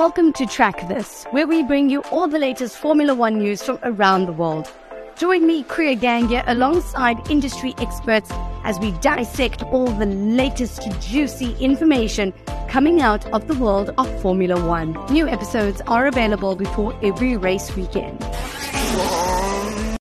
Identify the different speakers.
Speaker 1: Welcome to Track This, where we bring you all the latest Formula One news from around the world. Join me, Kriya Gangiah, alongside industry experts as we dissect all the latest juicy information coming out of the world of Formula One. New episodes are available before every race weekend.